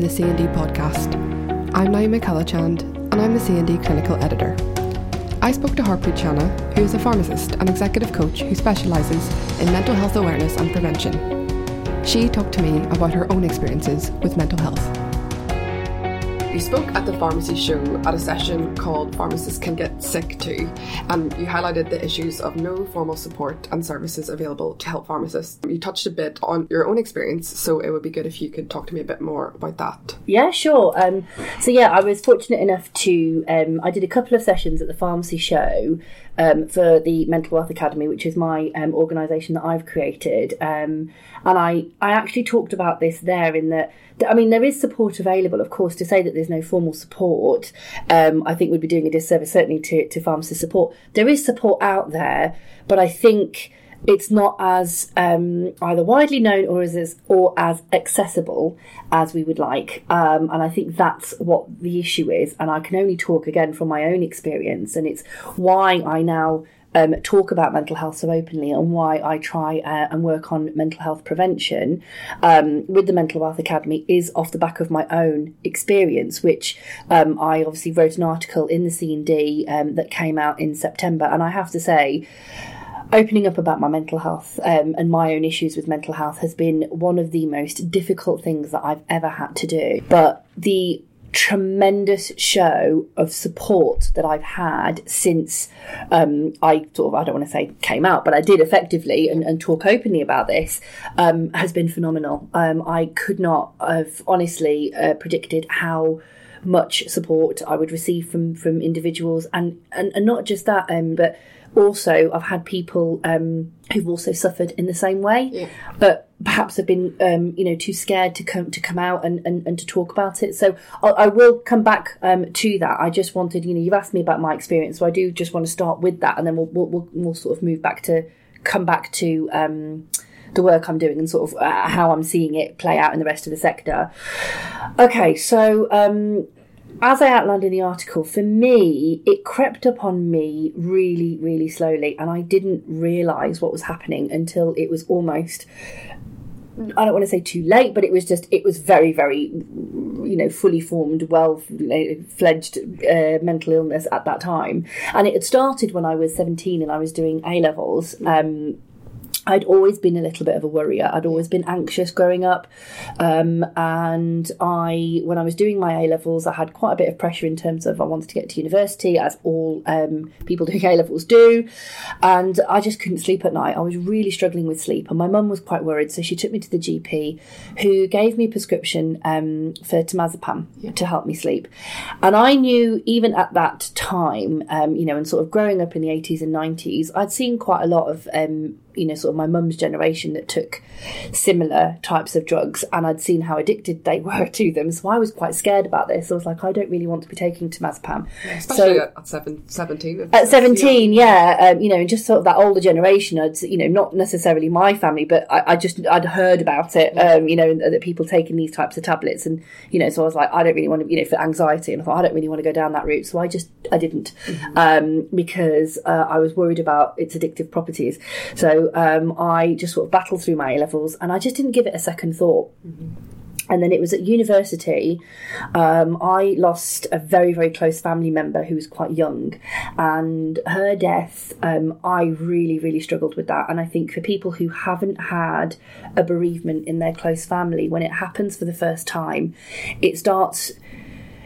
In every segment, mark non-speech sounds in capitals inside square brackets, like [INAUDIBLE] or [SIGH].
to the C&D podcast. I'm Naima Kalachand and I'm the C&D clinical editor. I spoke to Harpreet Chana, who is a pharmacist and executive coach who specialises in mental health awareness and prevention. She talked to me about her own experiences with mental health. You spoke at the pharmacy show at a session called Pharmacists Can Get Sick Too, and you highlighted the issues of no formal support and services available to help pharmacists. You touched a bit on your own experience, so it would be good if you could talk to me a bit more about that. Yeah, sure. Um, so, yeah, I was fortunate enough to, um, I did a couple of sessions at the pharmacy show um, for the Mental Wealth Academy, which is my um, organisation that I've created. Um, and I, I actually talked about this there in that, I mean, there is support available, of course, to say that there's no formal support, um, I think we'd be doing a disservice certainly to, to pharmacist support. There is support out there, but I think it's not as um, either widely known or as or as accessible as we would like. Um, and I think that's what the issue is. And I can only talk again from my own experience, and it's why I now. Um, talk about mental health so openly and why I try uh, and work on mental health prevention um, with the Mental Wealth Academy is off the back of my own experience, which um, I obviously wrote an article in the C&D um, that came out in September. And I have to say, opening up about my mental health um, and my own issues with mental health has been one of the most difficult things that I've ever had to do. But the tremendous show of support that I've had since um, I sort of, I don't want to say came out, but I did effectively and, and talk openly about this um, has been phenomenal. Um, I could not have honestly uh, predicted how much support I would receive from from individuals and and, and not just that um, but also I've had people um, who've also suffered in the same way, yeah. but perhaps have been um, you know too scared to come to come out and, and, and to talk about it. So I'll, I will come back um, to that. I just wanted you know you've asked me about my experience, so I do just want to start with that, and then we'll we'll, we'll, we'll sort of move back to come back to. Um, the work I'm doing and sort of uh, how I'm seeing it play out in the rest of the sector. Okay, so um, as I outlined in the article, for me, it crept upon me really, really slowly, and I didn't realise what was happening until it was almost. I don't want to say too late, but it was just, it was very, very, you know, fully formed, well fledged uh, mental illness at that time. And it had started when I was 17 and I was doing A levels. Um, I'd always been a little bit of a worrier. I'd always been anxious growing up, um, and I, when I was doing my A levels, I had quite a bit of pressure in terms of I wanted to get to university, as all um, people doing [LAUGHS] A levels do, and I just couldn't sleep at night. I was really struggling with sleep, and my mum was quite worried, so she took me to the GP, who gave me a prescription um, for temazepam yeah. to help me sleep, and I knew even at that time, um, you know, and sort of growing up in the eighties and nineties, I'd seen quite a lot of um, you know, sort of my mum's generation that took similar types of drugs, and I'd seen how addicted they [LAUGHS] were to them. So I was quite scared about this. I was like, I don't really want to be taking temazepam. Yeah, especially so, at seven, 17. At 17, yeah. yeah um, you know, and just sort of that older generation, I'd, you know, not necessarily my family, but I, I just, I'd heard about it, um, you know, that people taking these types of tablets. And, you know, so I was like, I don't really want to, you know, for anxiety. And I thought, I don't really want to go down that route. So I just, I didn't, mm-hmm. um, because uh, I was worried about its addictive properties. So um, I just sort of battled through my A levels and I just didn't give it a second thought. Mm-hmm. And then it was at university. Um, I lost a very, very close family member who was quite young, and her death, um, I really, really struggled with that. And I think for people who haven't had a bereavement in their close family, when it happens for the first time, it starts,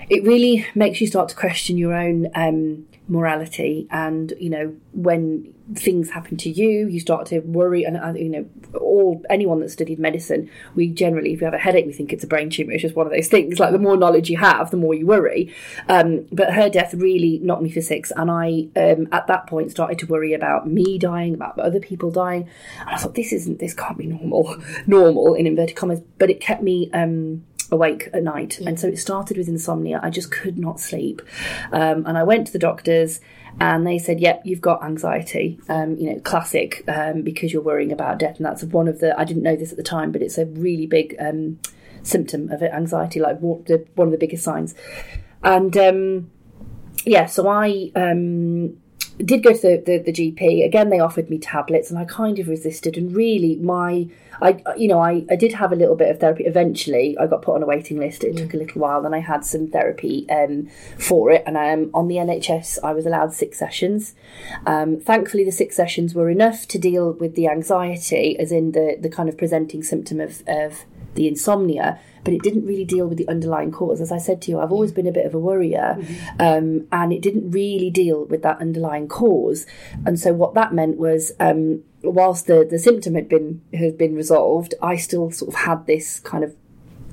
it really makes you start to question your own um, morality and you know when things happen to you you start to worry and uh, you know all anyone that studied medicine we generally if you have a headache we think it's a brain tumor it's just one of those things. Like the more knowledge you have the more you worry. Um, but her death really knocked me for six and i um, at that point started to worry about me dying about other people dying. And i thought this isn't this can't be normal normal in inverted commas. But it kept me um, awake at night. Yeah. And so it started with insomnia. I just could not sleep. Um, and I went to the doctors and they said, yep, you've got anxiety, um, you know, classic, um, because you're worrying about death. And that's one of the, I didn't know this at the time, but it's a really big um, symptom of it, anxiety, like one of the biggest signs. And um, yeah, so I did go to the, the, the GP. Again, they offered me tablets, and I kind of resisted. And really, my I you know I, I did have a little bit of therapy. Eventually, I got put on a waiting list. It took a little while, then I had some therapy um, for it. And I um, on the NHS, I was allowed six sessions. Um, thankfully, the six sessions were enough to deal with the anxiety, as in the the kind of presenting symptom of of the insomnia, but it didn't really deal with the underlying cause. As I said to you, I've always been a bit of a worrier, um, and it didn't really deal with that underlying cause. And so what that meant was, um, whilst the, the symptom had been had been resolved, I still sort of had this kind of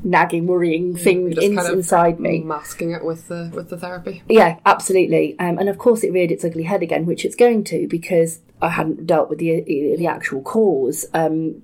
nagging, worrying thing just in, kind of inside me. masking it with the with the therapy. Yeah, absolutely. Um, and of course, it reared its ugly head again, which it's going to because I hadn't dealt with the the actual cause. Um,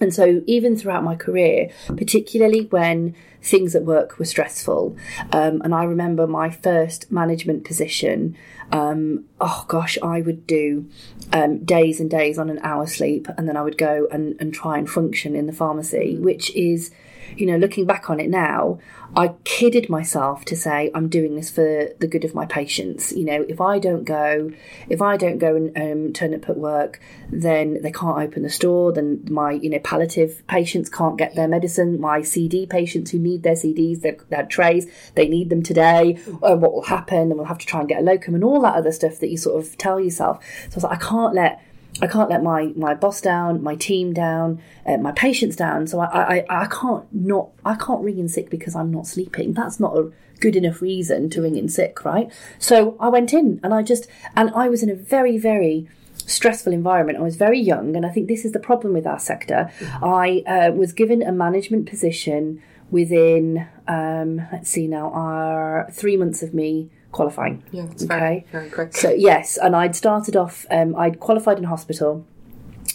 and so, even throughout my career, particularly when things at work were stressful, um, and I remember my first management position. Um, oh gosh, I would do um, days and days on an hour sleep, and then I would go and, and try and function in the pharmacy, which is you know, looking back on it now, I kidded myself to say I'm doing this for the good of my patients. You know, if I don't go, if I don't go and um, turn up at work, then they can't open the store. Then my, you know, palliative patients can't get their medicine. My CD patients who need their CDs, their, their trays, they need them today. Uh, what will happen? Then we'll have to try and get a locum and all that other stuff that you sort of tell yourself. So I was like, I can't let I can't let my my boss down, my team down, uh, my patients down. So I, I I can't not I can't ring in sick because I'm not sleeping. That's not a good enough reason to ring in sick, right? So I went in and I just and I was in a very very stressful environment. I was very young, and I think this is the problem with our sector. I uh, was given a management position within um, let's see now, our three months of me qualifying. Yeah, Okay. very, very quick. So yes, and I'd started off. Um, I'd qualified in hospital.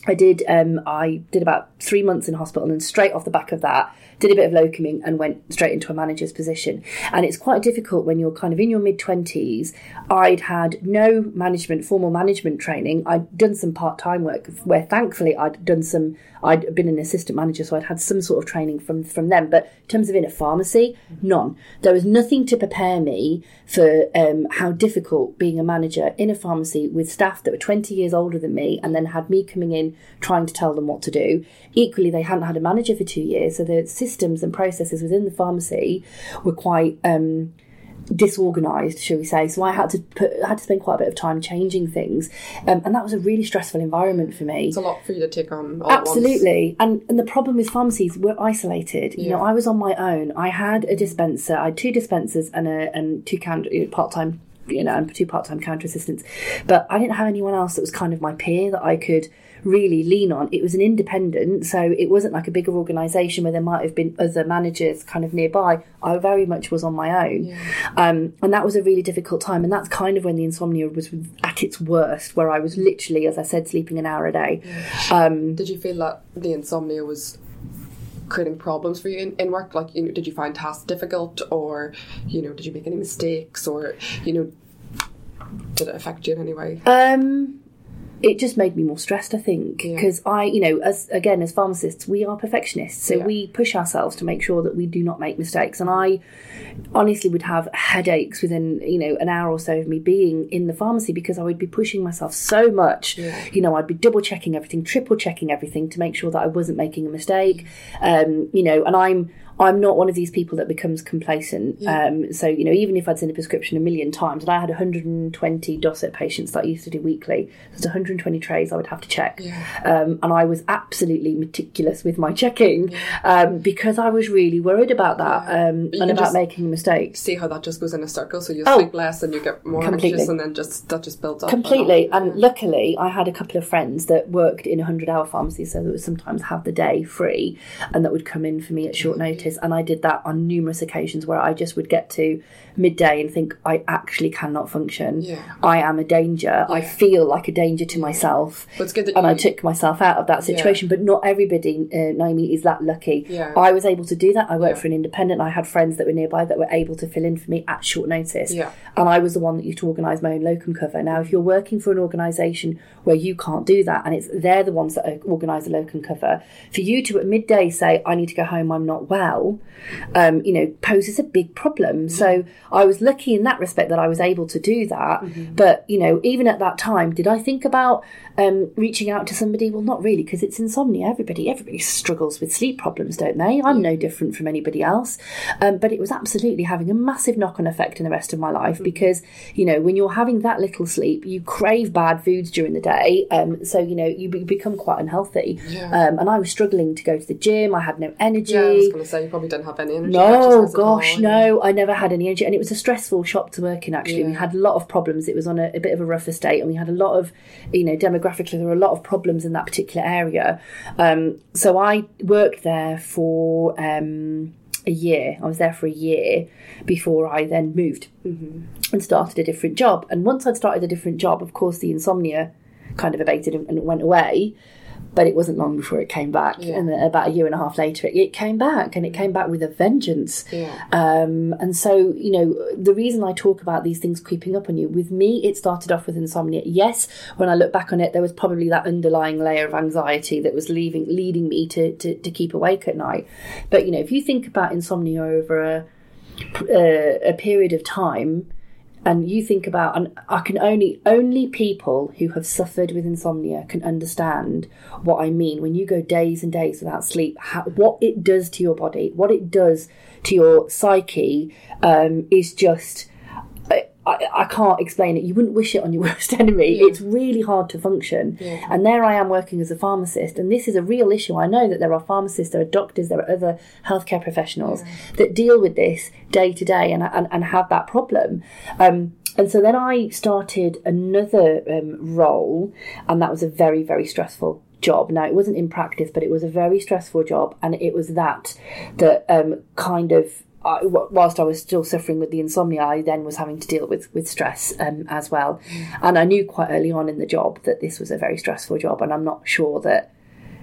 I did. Um, I did about three months in hospital, and then straight off the back of that, did a bit of locuming and went straight into a manager's position. And it's quite difficult when you're kind of in your mid twenties. I'd had no management, formal management training. I'd done some part time work where, thankfully, I'd done some. I'd been an assistant manager, so I'd had some sort of training from from them. But in terms of in a pharmacy, none. There was nothing to prepare me for um, how difficult being a manager in a pharmacy with staff that were 20 years older than me and then had me coming in trying to tell them what to do. Equally, they hadn't had a manager for two years, so the systems and processes within the pharmacy were quite. Um, disorganized shall we say so i had to put I had to spend quite a bit of time changing things um, and that was a really stressful environment for me It's a lot for you to take on. All At once. Absolutely. And and the problem with pharmacies, we're isolated. You know, I was on my own. I had a dispenser. I had two dispensers and a and two counter part time you know, and two part time counter assistants. But I didn't have anyone else that was kind of my peer that I could really lean on. It was an independent, so it wasn't like a bigger organisation where there might have been other managers kind of nearby. I very much was on my own. Um, and that was a really difficult time. And that's kind of when the insomnia was at its worst, where I was literally, as I said, sleeping an hour a day. Um, Did you feel that the insomnia was creating problems for you in, in work? Like, you know, did you find tasks difficult, or you know, did you make any mistakes, or you know, did it affect you in any way? Um, it just made me more stressed, I think, Yeah. because I, you know, as again as pharmacists, we are perfectionists, so Yeah. we push ourselves to make sure that we do not make mistakes. And I honestly would have headaches within, you know, an hour or so of me being in the pharmacy because I would be pushing myself so much. Yeah. You know, I'd be double checking everything, triple checking everything to make sure that I wasn't making a mistake. Um, you know, and I'm I'm not one of these people that becomes complacent. Um, so, you know, even if I'd seen a prescription a million times, and I had 120 dosette patients that I used to do weekly, there's 120 trays I would have to check. Yeah. Um, and I was absolutely meticulous with my checking um, because I was really worried about that um, and about making mistakes. See how that just goes in a circle. So you Oh. sleep less and you get more Completely. anxious, and then just that just builds up. Completely. And luckily, I had a couple of friends that worked in a 100 hour pharmacy, so that would sometimes have the day free and that would come in for me at short notice. And I did that on numerous occasions where I just would get to midday and think, I actually cannot function. Yeah. I am a danger. I feel like a danger to myself. But it's good that and I took myself out of that situation. But not everybody, uh, Naomi, is that lucky. Yeah. I was able to do that. I worked Yeah. for an independent. I had friends that were nearby that were able to fill in for me at short notice. Yeah. And I was the one that used to organise my own locum cover. Now, if you're working for an organisation where you can't do that, and it's they're the ones that organise the locum cover, for you to at midday say, "I need to go home. I'm not well," well, um, you know, poses a big problem. So I was lucky in that respect that I was able to do that. Mm-hmm. But you know, even at that time, did I think about um, reaching out to somebody? Well, not really, because it's insomnia. Everybody, everybody struggles with sleep problems, don't they? I'm no different from anybody else. Um, but it was absolutely having a massive knock-on effect in the rest of my life Mm-hmm. because you know, when you're having that little sleep, you crave bad foods during the day. Um, so you know, you be- become quite unhealthy. Yeah. Um, and I was struggling to go to the gym. I had no energy. Yeah, I was going to say you probably didn't have any energy. No, gosh, no, I never had any energy. And it was a stressful shop to work in, actually. We had a lot of problems. It was on a, a bit of a rough estate, and we had a lot of, you know, demographically, there were a lot of problems in that particular area. Um, so I worked there for um, a year. I was there for a year before I then moved and started a different job. And once I'd started a different job, of course, the insomnia kind of abated and, and went away. But it wasn't long before it came back. Yeah. And about a year and a half later, it, it came back and it came back with a vengeance. Yeah. Um, and so, you know, the reason I talk about these things creeping up on you, with me, it started off with insomnia. Yes, when I look back on it, there was probably that underlying layer of anxiety that was leaving, leading me to, to, to keep awake at night. But, you know, if you think about insomnia over a, a, a period of time, and you think about and i can only only people who have suffered with insomnia can understand what i mean. When you go days and days without sleep how, what it does to your body what it does to your psyche um, is just I, I, can't explain it. You wouldn't wish it on your [LAUGHS] worst enemy. It's really hard to function. Yeah. And there I am working as a pharmacist, and this is a real issue. I know that there are pharmacists, there are doctors, there are other healthcare professionals that deal with this day to day and, and, and have that problem. Um, and so then I started another um, role, and that was a very, very stressful job. Now, it wasn't in practice, but it was a very stressful job, and it was that that um, kind of I, whilst I was still suffering with the insomnia, I then was having to deal with with stress um, as well. And I knew quite early on in the job that this was a very stressful job, and I'm not sure that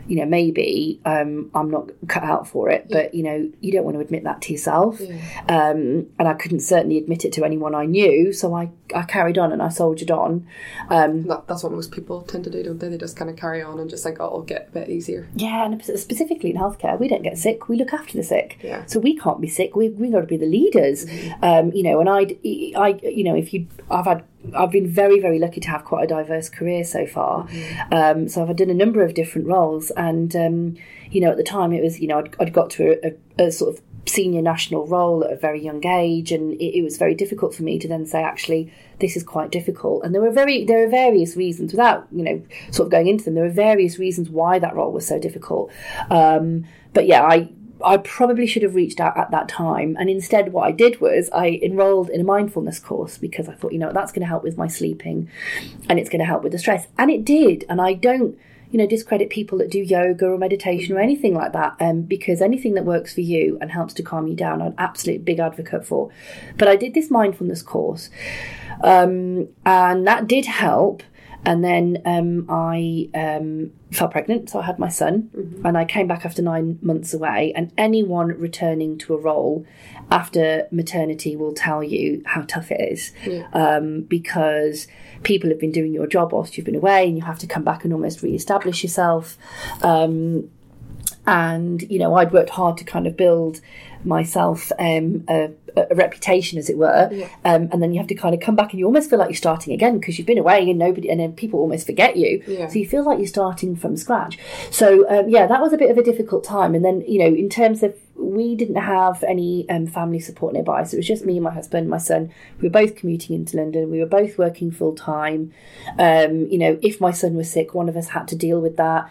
you know maybe um, I'm not cut out for it. But you know, you don't want to admit that to yourself. Um, and I couldn't certainly admit it to anyone I knew, so I I carried on and I soldiered on. Um, That, that's what most people tend to do, don't they? They just kind of carry on and just think, oh, it'll get a bit easier. Yeah, and specifically in healthcare, we don't get sick. We look after the sick. Yeah. So we can't be sick. We we got to be the leaders. Um, you know, and I, I, you know, if you, I've had, I've been very very lucky to have quite a diverse career so far. Um, so I've done a number of different roles, and um, you know, at the time it was, you know, I'd, I'd got to a, a, a sort of senior national role at a very young age and it, it was very difficult for me to then say actually this is quite difficult. And there were very there are various reasons without you know sort of going into them. There are various reasons why that role was so difficult. Um, but yeah i I probably should have reached out at that time, and instead, what I did was I enrolled in a mindfulness course because I thought, you know, that's going to help with my sleeping, and it's going to help with the stress, and it did. And I don't, you know, discredit people that do yoga or meditation or anything like that, um, because anything that works for you and helps to calm you down, I'm an absolute big advocate for. But I did this mindfulness course, um, and that did help. And then um, I um, fell pregnant, so I had my son, and I came back after nine months away. And anyone returning to a role after maternity will tell you how tough it is, um, because people have been doing your job whilst you've been away, and you have to come back and almost re-establish yourself. Um, and you know I'd worked hard to kind of build myself um, a, a reputation, as it were, um, and then you have to kind of come back and you almost feel like you're starting again because you've been away and nobody, and then people almost forget you. Yeah. So you feel like you're starting from scratch. So um, yeah, that was a bit of a difficult time. And then you know, in terms of we didn't have any um, family support nearby, so it was just me and my husband, my son. We were both commuting into London. We were both working full time. Um, you know, if my son was sick, one of us had to deal with that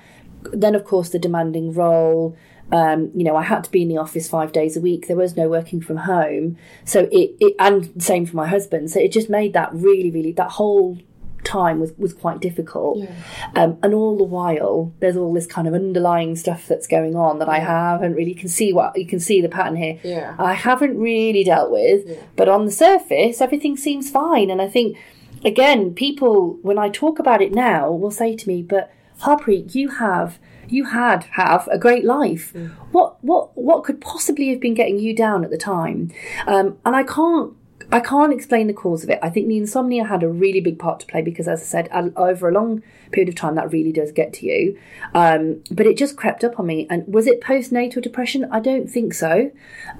then of course the demanding role. Um, you know i had to be in the office five days a week. There was no working from home. So it, it and same for my husband. So it just made that really really that whole time was, was quite difficult. Um, and all the while there's all this kind of underlying stuff that's going on that i haven't really can see what you can see the pattern here. Yeah. i haven't really dealt with but on the surface everything seems fine. And i think again people when i talk about it now will say to me but Harpreet, you have you had have a great life. What what what could possibly have been getting you down at the time? Um, and I can't I can't explain the cause of it. I think the insomnia had a really big part to play because, as I said, over a long period of time, that really does get to you. Um, but it just crept up on me. And was it postnatal depression? I don't think so.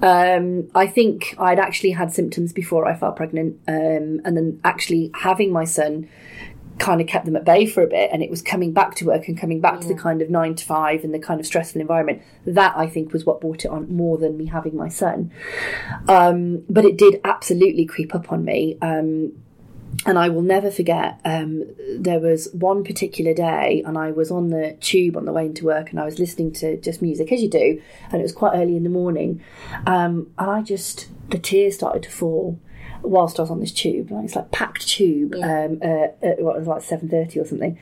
Um, I think I'd actually had symptoms before I fell pregnant, um, and then actually having my son kind of kept them at bay for a bit and it was coming back to work and coming back to the kind of nine to five and the kind of stressful environment. That i think was what brought it on more than me having my son. Um, but it did absolutely creep up on me um, and I will never forget. Um, there was one particular day, and I was on the tube on the way into work, and I was listening to just music as you do, and it was quite early in the morning, um, and I just the tears started to fall, whilst I was on this tube. Like, it's like packed tube. Yeah. Um, uh, at, what was like seven thirty or something,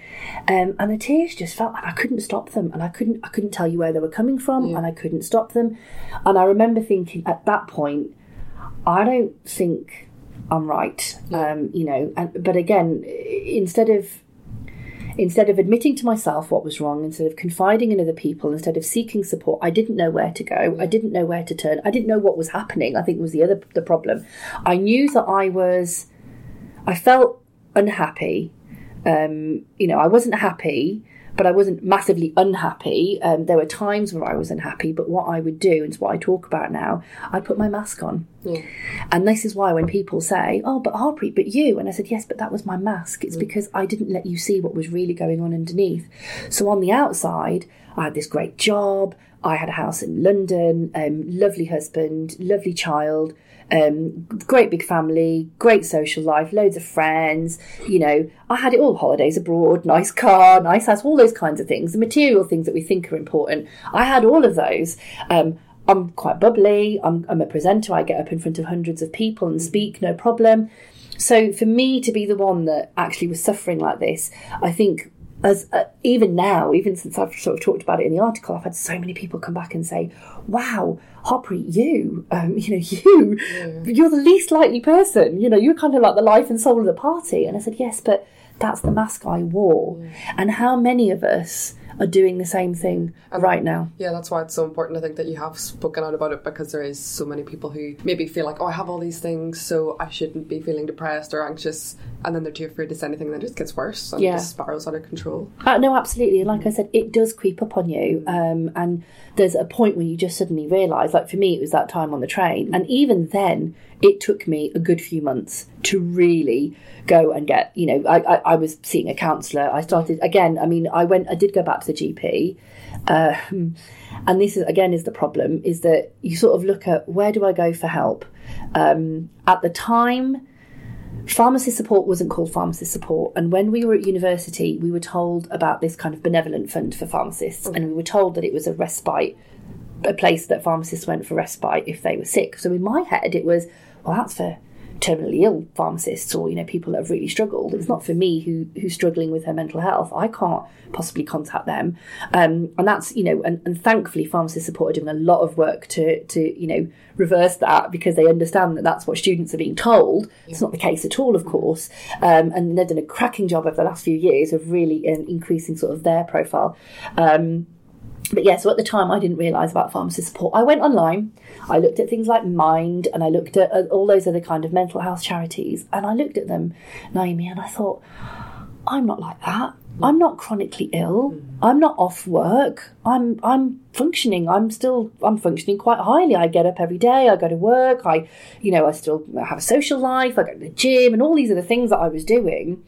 um, and the tears just felt like I couldn't stop them, and I couldn't I couldn't tell you where they were coming from, yeah. and I couldn't stop them. And I remember thinking at that point, I don't think I'm right. Yeah. Um, you know, and but again, instead of Instead of admitting to myself what was wrong, instead of confiding in other people, instead of seeking support, I didn't know where to go. I didn't know where to turn. I didn't know what was happening. I think was the other the problem. I knew that I was, I felt unhappy. Um, you know, I wasn't happy, but I wasn't massively unhappy. Um, there were times where I was unhappy, but what I would do, and it's what I talk about now, I'd put my mask on. Yeah. And this is why when people say, "Oh, but Harpreet, but you," and I said, "Yes, but that was my mask." It's mm. because I didn't let you see what was really going on underneath. So on the outside, I had this great job. I had a house in London, um, lovely husband, lovely child, um, great big family, great social life, loads of friends. You know, I had it all holidays abroad, nice car, nice house, all those kinds of things, the material things that we think are important. I had all of those. Um, I'm quite bubbly, I'm, I'm a presenter, I get up in front of hundreds of people and speak, no problem. So for me to be the one that actually was suffering like this, I think as uh, even now, even since I've sort of talked about it in the article, I've had so many people come back and say, "Wow, Harpreet, you, um, [LAUGHS] you know, you, yeah. you're the least likely person. You know, you're kind of like the life and soul of the party." And I said, "Yes, but that's the mask I wore." Yeah. And how many of us are doing the same thing and right now. Yeah, that's why it's so important. I think that you have spoken out about it because there is so many people who maybe feel like, oh, I have all these things, so I shouldn't be feeling depressed or anxious, and then they're too afraid to say anything, and then it just gets worse and yeah. just spirals out of control. Uh, no, absolutely. Like I said, it does creep up on you, um, and there's a point where you just suddenly realise. Like for me, it was that time on the train, and even then, it took me a good few months to really go and get, you know, I, I, I was seeing a counsellor. I started, again, I mean, I went, I did go back to the GP. Um, and this is, again, is the problem is that you sort of look at where do I go for help? Um, at the time, pharmacy support wasn't called pharmacy support. And when we were at university, we were told about this kind of benevolent fund for pharmacists. And we were told that it was a respite, a place that pharmacists went for respite if they were sick. So in my head, it was, well, that's for terminally ill pharmacists or you know people that have really struggled. It's not for me who who's struggling with her mental health. I can't possibly contact them, um, and that's you know and, and thankfully pharmacy support are doing a lot of work to to you know reverse that because they understand that that's what students are being told. It's not the case at all, of course, um, and they've done a cracking job over the last few years of really um, increasing sort of their profile. Um, but yeah, so at the time I didn't realise about pharmacist support. I went online, I looked at things like Mind, and I looked at uh, all those other kind of mental health charities, and I looked at them, Naomi, and I thought, I'm not like that. I'm not chronically ill. I'm not off work. I'm I'm functioning. I'm still I'm functioning quite highly. I get up every day. I go to work. I, you know, I still have a social life. I go to the gym and all these the things that I was doing.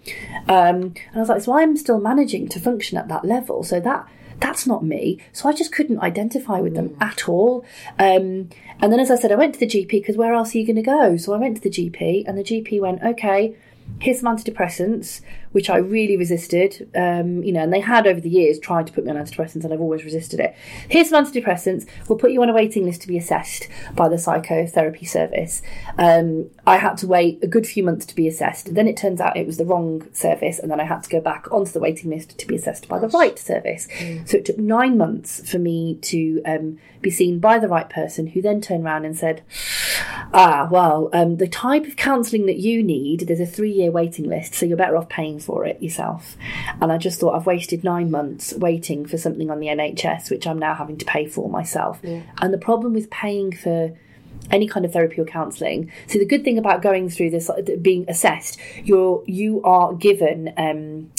Um, and I was like, so I'm still managing to function at that level. So that that's not me. So I just couldn't identify with them mm. at all. Um, and then, as I said, I went to the GP because where else are you going to go? So I went to the GP, and the GP went, okay, here's some antidepressants which I really resisted. Um, you know, and they had over the years tried to put me on antidepressants, and I've always resisted it. Here's some antidepressants. We'll put you on a waiting list to be assessed by the psychotherapy service. Um, I had to wait a good few months to be assessed. Then it turns out it was the wrong service, and then I had to go back onto the waiting list to be assessed by the right service. Mm. So it took nine months for me to um, be seen by the right person, who then turned around and said, "Ah, well, um, the type of counselling that you need, there's a three-year waiting list, so you're better off paying for it yourself. And I just thought I've wasted nine months waiting for something on the NHS, which I'm now having to pay for myself. Yeah. And the problem with paying for any kind of therapy or counselling. So the good thing about going through this, being assessed, you're you are given. Um,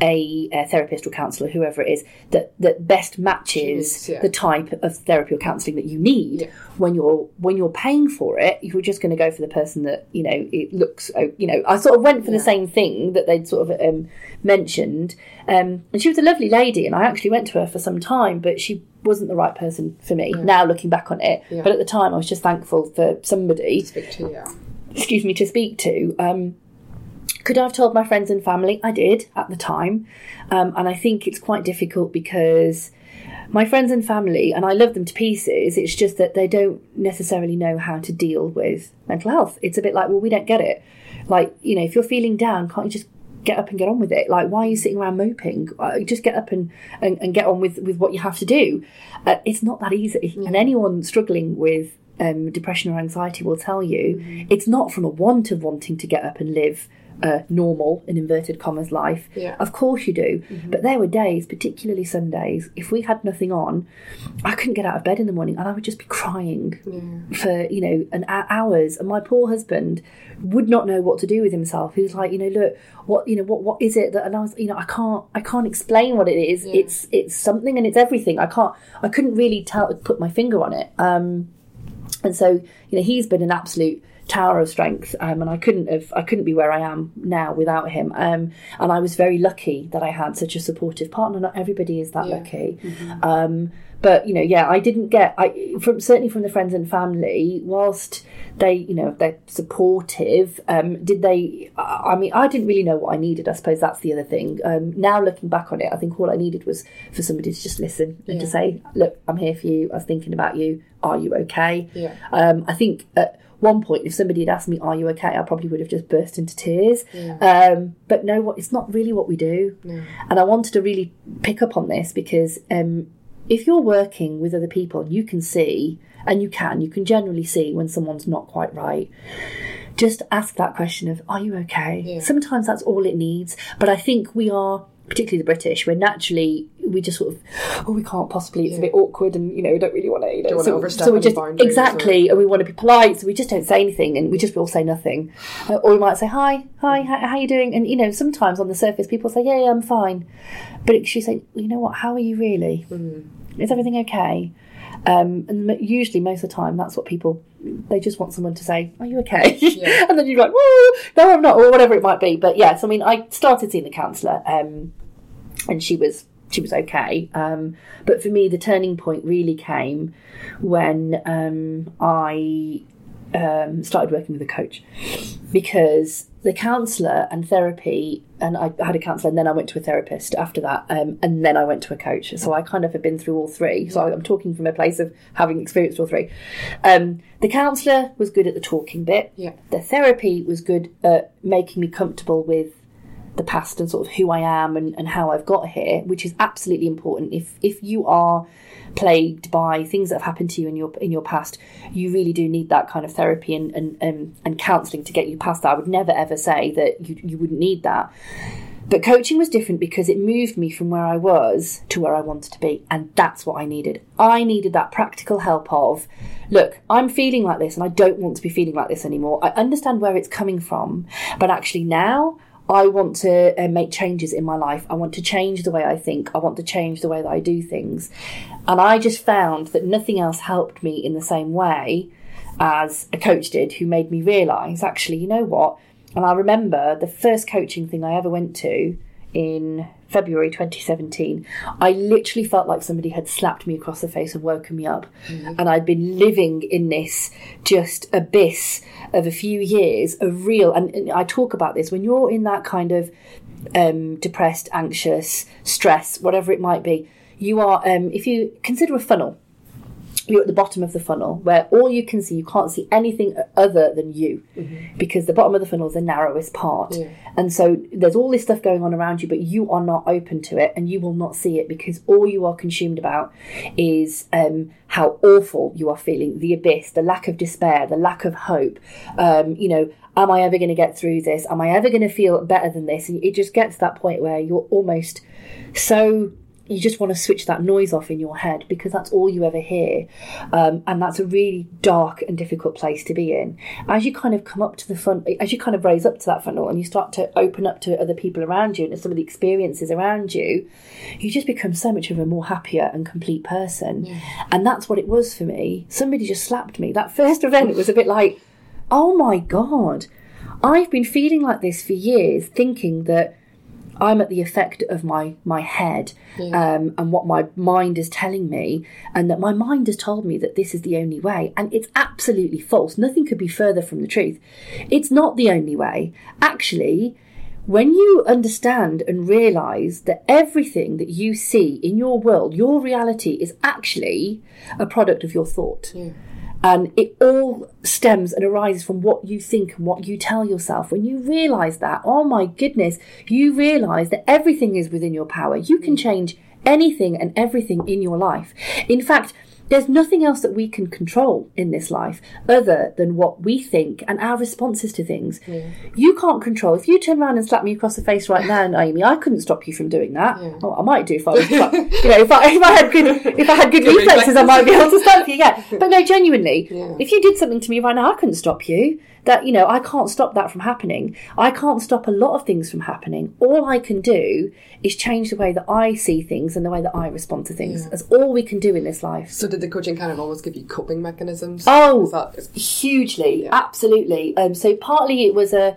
a, a, therapist or counsellor, whoever it is, that, that best matches yeah. the type of therapy or counselling that you need. Yeah. When you're when you're paying for it, you're just going to go for the person that you know it looks. Oh, you know, I sort of went for yeah. the same thing that they'd sort of um, mentioned, um, and she was a lovely lady, and I actually went to her for some time, but she wasn't the right person for me. Now looking back on it, but at the time, I was just thankful for somebody. To speak to, yeah. Excuse me, to speak to. Um, could I have told my friends and family? I did at the time. Um, and I think it's quite difficult because my friends and family, and I love them to pieces, it's just that they don't necessarily know how to deal with mental health. It's a bit like, well, we don't get it. Like, you know, if you're feeling down, can't you just get up and get on with it? Like, why are you sitting around moping? Uh, just get up and, and, and get on with, with what you have to do. Uh, it's not that easy. And anyone struggling with um, depression or anxiety will tell you mm-hmm. it's not from a want of wanting to get up and live a normal, in inverted commas, life. Yeah. Of course you do. Mm-hmm. But there were days, particularly Sundays, if we had nothing on, I couldn't get out of bed in the morning and I would just be crying yeah. for, you know, an hours. And my poor husband would not know what to do with himself. He was like, you know, look, what, you know, what, what is it that, and I was, you know, I can't, I can't explain what it is. Yeah. It's, it's something and it's everything. I can't, I couldn't really tell, put my finger on it. Um, and so, you know, he's been an absolute tower of strength, um, and I couldn't have I couldn't be where I am now without him. Um, and I was very lucky that I had such a supportive partner. Not everybody is that yeah. lucky. Mm-hmm. Um, but you know, yeah, I didn't get I from certainly from the friends and family. Whilst they, you know, they're supportive, um, did they? I mean, I didn't really know what I needed. I suppose that's the other thing. Um, now looking back on it, I think all I needed was for somebody to just listen and yeah. to say, "Look, I'm here for you. I was thinking about you. Are you okay?" Yeah. Um, I think. Uh, one point, if somebody had asked me, "Are you okay?" I probably would have just burst into tears. Yeah. Um, but no, what it's not really what we do. No. And I wanted to really pick up on this because um, if you're working with other people, you can see, and you can, you can generally see when someone's not quite right. Just ask that question of, "Are you okay?" Yeah. Sometimes that's all it needs. But I think we are particularly the British, we're naturally we just sort of oh we can't possibly it's yeah. a bit awkward and you know we don't really want to you know so, so we just exactly or... and we want to be polite so we just don't say anything and we just all say nothing uh, or we might say hi hi how, how, you doing and you know sometimes on the surface people say yeah, yeah I'm fine but she say well, you know what how are you really mm. is everything okay um, and usually most of the time that's what people they just want someone to say, "Are you okay?" Yeah. [LAUGHS] and then you're like, "Woo, no, I'm not," or whatever it might be. But yes, I mean, I started seeing the counsellor, um, and she was she was okay. Um, but for me, the turning point really came when um, I um, started working with a coach because the counsellor and therapy, and I had a counsellor, and then I went to a therapist after that, um, and then I went to a coach. So I kind of have been through all three. So I'm talking from a place of having experienced all three. Um, the counsellor was good at the talking bit. Yeah. The therapy was good at making me comfortable with the past and sort of who I am and, and how I've got here, which is absolutely important. If if you are plagued by things that have happened to you in your in your past, you really do need that kind of therapy and and, um, and counselling to get you past that. I would never ever say that you, you wouldn't need that. But coaching was different because it moved me from where I was to where I wanted to be. And that's what I needed. I needed that practical help of, look, I'm feeling like this and I don't want to be feeling like this anymore. I understand where it's coming from. But actually now I want to uh, make changes in my life. I want to change the way I think. I want to change the way that I do things. And I just found that nothing else helped me in the same way as a coach did, who made me realize actually, you know what? And I remember the first coaching thing I ever went to in February 2017, I literally felt like somebody had slapped me across the face and woken me up. Mm-hmm. And I'd been living in this just abyss of a few years of real, and, and I talk about this when you're in that kind of um, depressed, anxious, stress, whatever it might be, you are, um, if you consider a funnel, you're at the bottom of the funnel where all you can see, you can't see anything other than you mm-hmm. because the bottom of the funnel is the narrowest part. Yeah. And so there's all this stuff going on around you, but you are not open to it and you will not see it because all you are consumed about is um, how awful you are feeling, the abyss, the lack of despair, the lack of hope. Um, you know, am I ever going to get through this? Am I ever going to feel better than this? And it just gets to that point where you're almost so you just want to switch that noise off in your head because that's all you ever hear. Um, and that's a really dark and difficult place to be in. As you kind of come up to the front, as you kind of raise up to that funnel and you start to open up to other people around you and some of the experiences around you, you just become so much of a more happier and complete person. Yeah. And that's what it was for me. Somebody just slapped me. That first [LAUGHS] event, it was a bit like, oh my God, I've been feeling like this for years, thinking that I'm at the effect of my my head yeah. um, and what my mind is telling me, and that my mind has told me that this is the only way, and it's absolutely false. Nothing could be further from the truth. It's not the only way. Actually, when you understand and realize that everything that you see in your world, your reality, is actually a product of your thought. Yeah. And it all stems and arises from what you think and what you tell yourself. When you realize that, oh my goodness, you realize that everything is within your power. You can mm. change anything and everything in your life. In fact, there's nothing else that we can control in this life other than what we think and our responses to things. Yeah. You can't control. If you turn around and slap me across the face right now, [LAUGHS] Naomi, I couldn't stop you from doing that. Yeah. Oh, I might do if I was, [LAUGHS] you know, if I, if I had good, if I had good, good reflexes, reflexes, I might be able to stop you. Yeah, but no, genuinely, [LAUGHS] yeah. if you did something to me right now, I couldn't stop you that you know i can't stop that from happening. I can't stop a lot of things from happening. All i can do is change the way that i see things and the way that i respond to things. Yeah. that's all we can do in this life. So did the coaching kind of almost give you coping mechanisms? Oh that... hugely. Yeah. absolutely. Um, so partly it was a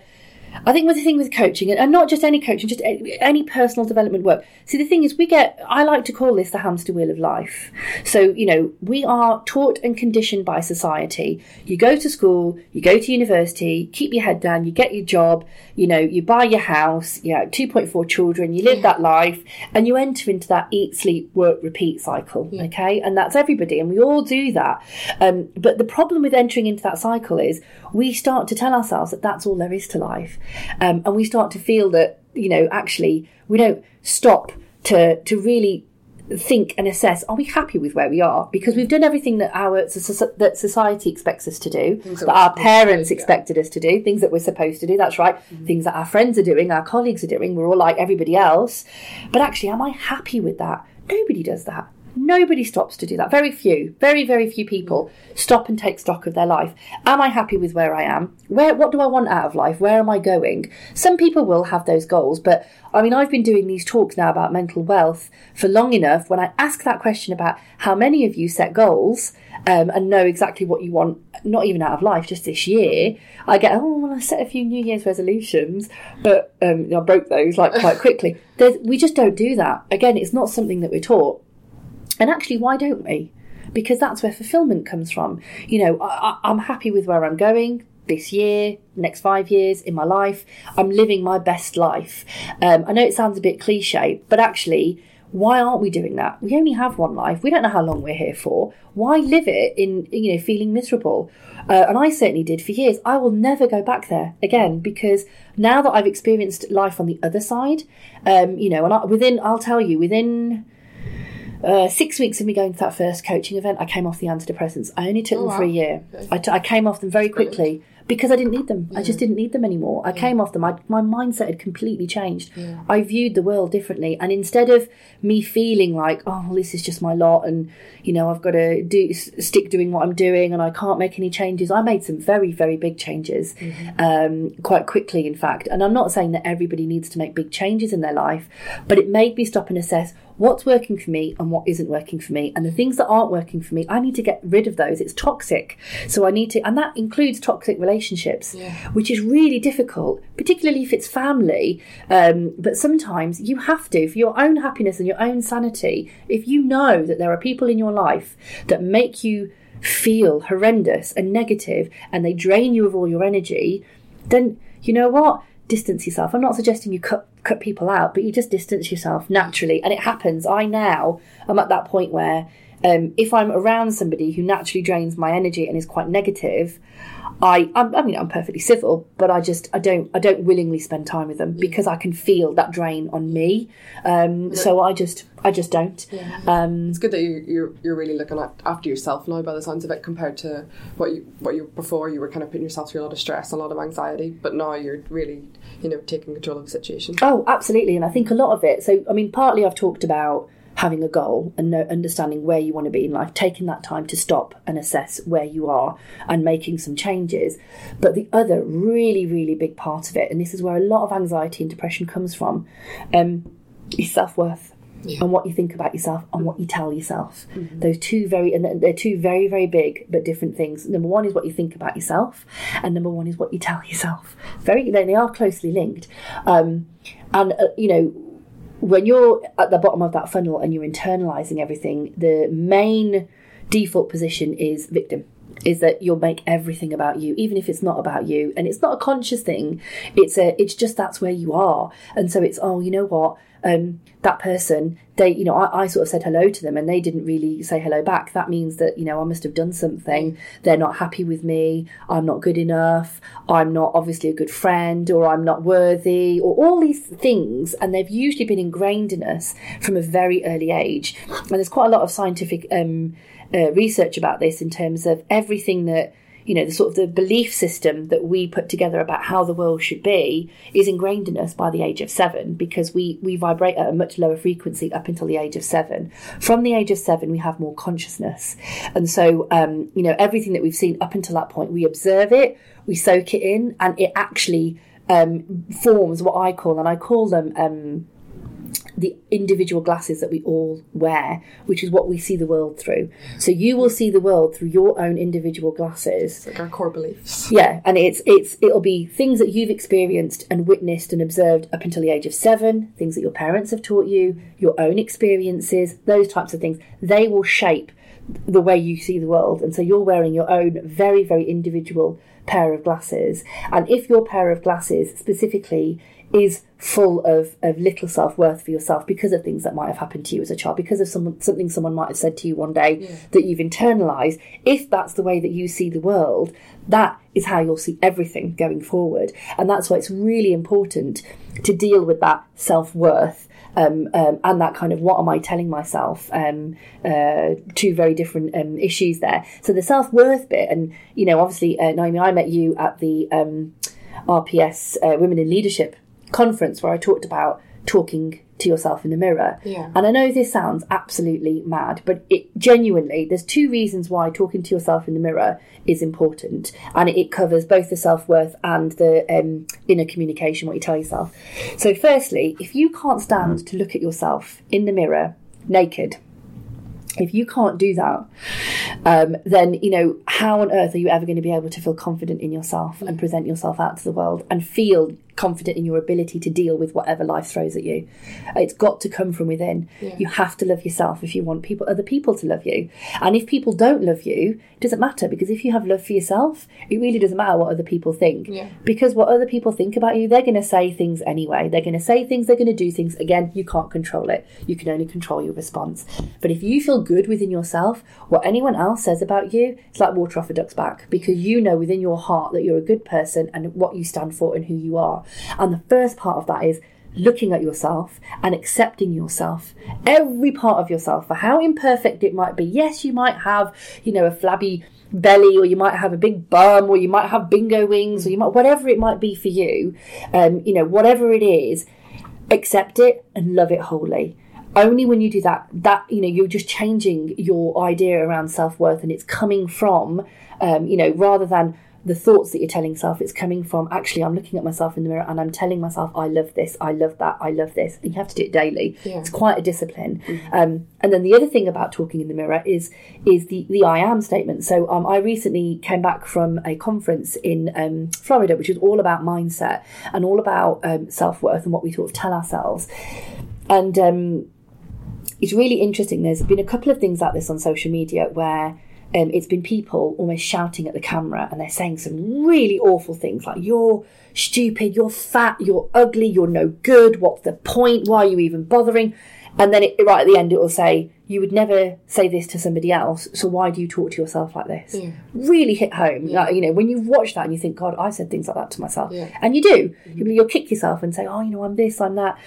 I think with the thing with coaching, and not just any coaching, just any personal development work. See, the thing is, we get, I like to call this the hamster wheel of life. So, you know, we are taught and conditioned by society. You go to school, you go to university, keep your head down, you get your job, you know, you buy your house, you know, 2.4 children, you live yeah. that life, and you enter into that eat, sleep, work, repeat cycle. Yeah. Okay. And that's everybody, and we all do that. Um, but the problem with entering into that cycle is we start to tell ourselves that that's all there is to life. Um, and we start to feel that, you know, actually we don't stop to, to really think and assess are we happy with where we are? Because we've done everything that our that society expects us to do things that, that our parents do, expected yeah. us to do things that we're supposed to do that's right. Mm-hmm. things that our friends are doing our colleagues are doing we're all like everybody else. But actually am i happy with that? Nobody does that Nobody stops to do that. Very few, very, very few people stop and take stock of their life. Am I happy with where I am? Where, what do I want out of life? Where am I going? Some people will have those goals, but I mean, I've been doing these talks now about mental wealth for long enough. When I ask that question about how many of you set goals um, and know exactly what you want, not even out of life, just this year, I get, oh, well, I set a few New Year's resolutions, but um, I broke those like quite quickly. There's, we just don't do that. Again, it's not something that we're taught. And actually, why don't we? Because that's where fulfillment comes from. You know, I, I'm happy with where I'm going this year, next five years in my life. I'm living my best life. Um, I know it sounds a bit cliche, but actually, why aren't we doing that? We only have one life. We don't know how long we're here for. Why live it in, you know, feeling miserable? Uh, and I certainly did for years. I will never go back there again because now that I've experienced life on the other side, um, you know, and I, within, I'll tell you, within uh, six weeks of me going to that first coaching event, I came off the antidepressants. I only took oh, them for wow. a year. Okay. I, t- I came off them very quickly because I didn't need them. I just didn't need them anymore. I came off them. I, my mindset had completely changed. I viewed the world differently, and instead of me feeling like, oh, well, this is just my lot, and you know, I've got to do stick doing what I'm doing, and I can't make any changes. I made some very, very big changes, mm-hmm. um, quite quickly, in fact. And I'm not saying that everybody needs to make big changes in their life, but it made me stop and assess what's working for me and what isn't working for me. And the things that aren't working for me, I need to get rid of those. It's toxic. So I need to, and that includes toxic relationships, yeah. which is really difficult, particularly if it's family. Um, but sometimes you have to, for your own happiness and your own sanity, if you know that there are people in your life that make you feel horrendous and negative and they drain you of all your energy, then you know what? Distance yourself. I'm not suggesting you cut cut people out, but you just distance yourself naturally. And it happens. I now am at that point where um, if I'm around somebody who naturally drains my energy and is quite negative, I, I'm, i mean, I'm perfectly civil, but I just, I don't, I don't willingly spend time with them because I can feel that drain on me. Um, so I just, I just don't. Yeah. Um, it's good that you, you're, you're really looking at after yourself now, by the sounds of it, compared to what you, what you before you were kind of putting yourself through a lot of stress, a lot of anxiety, but now you're really, you know, taking control of the situation. Oh, absolutely, and I think a lot of it. So, I mean, partly I've talked about having a goal and know, understanding where you want to be in life, taking that time to stop and assess where you are and making some changes. But the other really, really big part of it, and this is where a lot of anxiety and depression comes from, um, is self worth. Yeah. and what you think about yourself and what you tell yourself. Mm-hmm. Those two very and they're two very very big but different things. Number one is what you think about yourself, and number one is what you tell yourself. Very they are closely linked, um, and uh, you know when you're at the bottom of that funnel and you're internalizing everything, the main default position is victim. Is that you'll make everything about you, even if it's not about you, and it's not a conscious thing. It's a, it's just that's where you are, and so it's oh, you know what, um, that person, they, you know, I, I, sort of said hello to them and they didn't really say hello back. That means that, you know, I must have done something. They're not happy with me. I'm not good enough. I'm not obviously a good friend or I'm not worthy or all these things. And they've usually been ingrained in us from a very early age. And there's quite a lot of scientific um, uh, research about this in terms of everything that you know the sort of the belief system that we put together about how the world should be is ingrained in us by the age of seven because we we vibrate at a much lower frequency up until the age of seven. From the age of seven we have more consciousness. And so um, you know everything that we've seen up until that point we observe it we soak it in and it actually um, forms what i call and i call them um, the individual glasses that we all wear, which is what we see the world through. So you will see the world through your own individual glasses. It's like our core beliefs. Yeah, and it's it's it'll be things that you've experienced and witnessed and observed up until the age of seven, things that your parents have taught you, your own experiences, those types of things. They will shape the way you see the world. And so you're wearing your own very, very individual pair of glasses. And if your pair of glasses specifically is full of, of little self worth for yourself because of things that might have happened to you as a child, because of some, something someone might have said to you one day yeah. that you've internalized. If that's the way that you see the world, that is how you'll see everything going forward. And that's why it's really important to deal with that self worth. Um, um, and that kind of what am I telling myself? Um, uh, two very different um, issues there. So the self worth bit, and you know, obviously, uh, Naomi, I met you at the um, RPS uh, Women in Leadership conference where I talked about talking to yourself in the mirror. Yeah. And I know this sounds absolutely mad, but it genuinely there's two reasons why talking to yourself in the mirror is important, and it, covers both the self worth and the um, inner communication, what you tell yourself. So, firstly, if you can't stand to look at yourself in the mirror naked if you can't do that, um, then you know how on earth are you ever going to be able to feel confident in yourself and present yourself out to the world and feel confident in your ability to deal with whatever life throws at you. It's got to come from within. Yeah. You have to love yourself if you want people other people to love you. And if people don't love you, it doesn't matter because if you have love for yourself, it really doesn't matter what other people think. Yeah. Because what other people think about you, they're going to say things anyway. They're going to say things, they're going to do things. Again, you can't control it. You can only control your response. But if you feel good within yourself, what anyone else says about you, it's like water off a duck's back because you know within your heart that you're a good person and what you stand for and who you are. And the first part of that is looking at yourself and accepting yourself, every part of yourself, for how imperfect it might be. Yes, you might have, you know, a flabby belly, or you might have a big bum, or you might have bingo wings, or you might, whatever it might be for you, um, you know, whatever it is, accept it and love it wholly. Only when you do that, that, you know, you're just changing your idea around self worth and it's coming from, um, you know, rather than, the thoughts that you're telling yourself it's coming from actually i'm looking at myself in the mirror and i'm telling myself i love this i love that i love this. And you have to do it daily. Yeah. it's quite a discipline. Mm-hmm. um, and then the other thing about talking in the mirror is is the the i am statement. So um, i recently came back from a conference in um, florida which is all about mindset and all about um, self-worth and what we sort of tell ourselves. And um, it's really interesting. There's been a couple of things like this on social media where um, it's been people almost shouting at the camera and they're saying some really awful things like, you're stupid, you're fat, you're ugly, you're no good, what's the point, why are you even bothering? And then it, right at the end, it will say, you would never say this to somebody else, so why do you talk to yourself like this? Yeah. Really hit home. Yeah. Like, you know, when you watch that and you think, God, I said things like that to myself. Yeah. And you do. Mm-hmm. You'll kick yourself and say, oh, you know, I'm this, I'm that.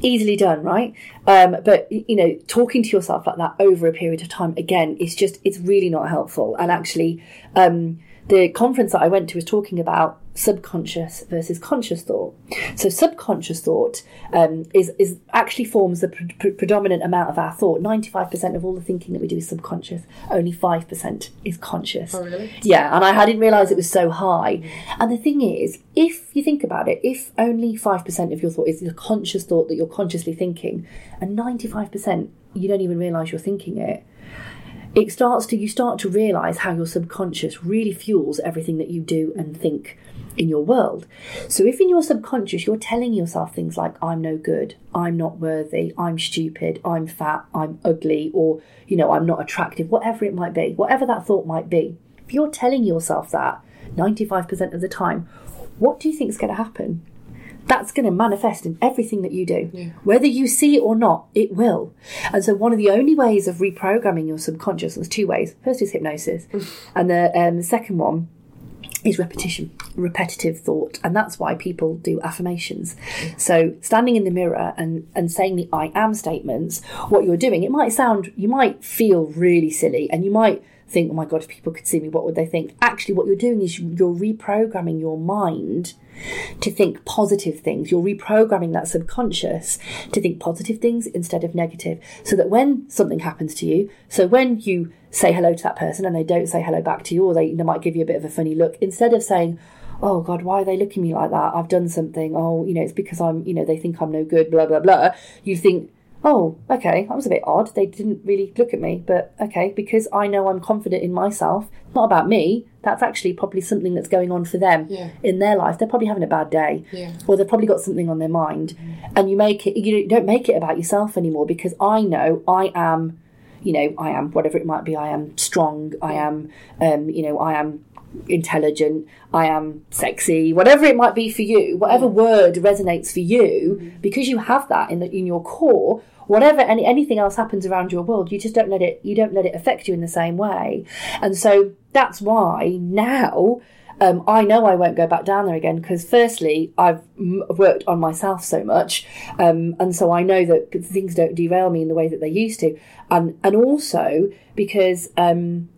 Easily done, right? Um, but, you know, talking to yourself like that over a period of time, again, it's just, it's really not helpful. And actually, um, the conference that I went to was talking about subconscious versus conscious thought. So subconscious thought um, is is actually forms the pre- pre- predominant amount of our thought. Ninety five percent of all the thinking that we do is subconscious. Only five percent is conscious. Oh, really? Yeah, and I, I didn't realise it was so high. And the thing is, if you think about it, if only five percent of your thought is the conscious thought that you're consciously thinking, and ninety five percent you don't even realise you're thinking it it starts to you start to realize how your subconscious really fuels everything that you do and think in your world. So if in your subconscious you're telling yourself things like I'm no good, I'm not worthy, I'm stupid, I'm fat, I'm ugly or you know, I'm not attractive, whatever it might be, whatever that thought might be. If you're telling yourself that 95% of the time, what do you think is going to happen? that's going to manifest in everything that you do. Yeah. Whether you see it or not, it will. And so, one of the only ways of reprogramming your subconscious, there's two ways. First is hypnosis, [LAUGHS] and the, um, the second one is repetition, repetitive thought. And that's why people do affirmations. So, standing in the mirror and, and saying the I am statements, what you're doing, it might sound, you might feel really silly and you might think, oh my God, if people could see me, what would they think? Actually, what you're doing is you're reprogramming your mind to think positive things. You're reprogramming that subconscious to think positive things instead of negative. So that when something happens to you, so when you say hello to that person and they don't say hello back to you, or they, they might give you a bit of a funny look, instead of saying, oh god why are they looking at me like that i've done something oh you know it's because i'm you know they think i'm no good blah blah blah you think oh, okay, that was a bit odd. They didn't really look at me, but okay, because I know I'm confident in myself, not about me. That's actually probably something that's going on for them Yeah. in their life. They're probably having a bad day, Yeah. or they've probably got something on their mind, and you make it. You don't make it about yourself anymore because I know I am. You know, I am whatever it might be. I am strong. I am. Um, you know, I am intelligent, I am sexy, whatever it might be for you, whatever word resonates for you, because you have that in the, in your core. Whatever any anything else happens around your world, you just don't let it you don't let it affect you in the same way, and so that's why now um, I know I won't go back down there again because, firstly, I've worked on myself so much, um, and so I know that things don't derail me in the way that they used to, and and also because um,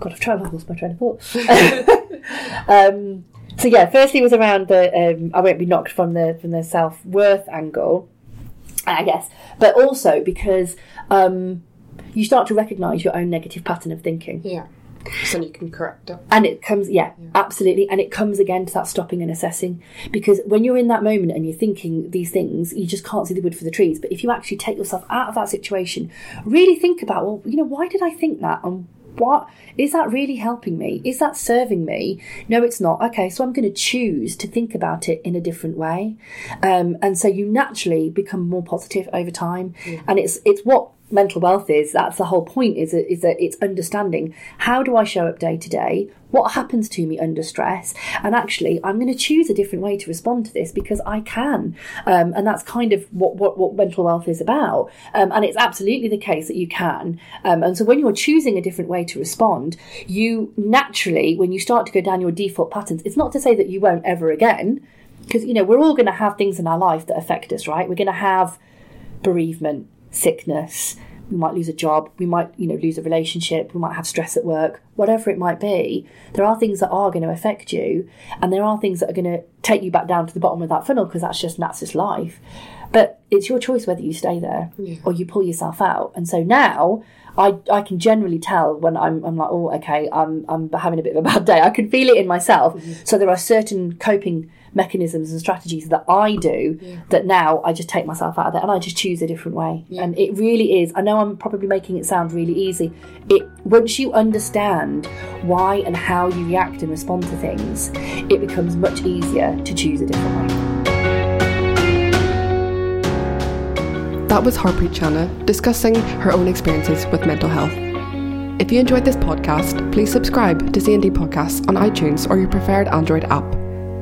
God, I've tried to lost my train of thought. [LAUGHS] um, so yeah, firstly was around the um, I won't be knocked from the from the self worth angle, I guess, but also because um, you start to recognise your own negative pattern of thinking. Yeah. So you can correct it. And it comes, yeah, absolutely. And it comes again to that stopping and assessing. Because when you're in that moment and you're thinking these things, you just can't see the wood for the trees. But if you actually take yourself out of that situation, really think about, well, you know, why did I think that? And what is that really helping me? Is that serving me? No, it's not. Okay, so I'm going to choose to think about it in a different way. Um, and so you naturally become more positive over time. And it's it's what mental wealth is that's the whole point is that, is that it's understanding how do i show up day to day what happens to me under stress. And actually i'm going to choose a different way to respond to this because i can. Um, and that's kind of what, what, what mental wealth is about. Um, and it's absolutely the case that you can. Um, and so when you're choosing a different way to respond you naturally when you start to go down your default patterns it's not to say that you won't ever again because you know we're all going to have things in our life that affect us right? We're going to have bereavement sickness we might lose a job we might you know lose a relationship we might have stress at work whatever it might be there are things that are going to affect you and there are things that are going to take you back down to the bottom of that funnel because that's just that's just life. But it's your choice whether you stay there Yeah. or you pull yourself out. And so now I, I can generally tell when I'm, I'm like oh okay I'm, I'm having a bit of a bad day. I can feel it in myself. Mm-hmm. So there are certain coping mechanisms and strategies that I do that now I just take myself out of there and I just choose a different way. And it really is. I know I'm probably making it sound really easy. It once you understand why and how you react and respond to things, it becomes much easier to choose a different way. That was Harpreet Chana discussing her own experiences with mental health. If you enjoyed this podcast, please subscribe to C&D Podcasts on iTunes or your preferred Android app.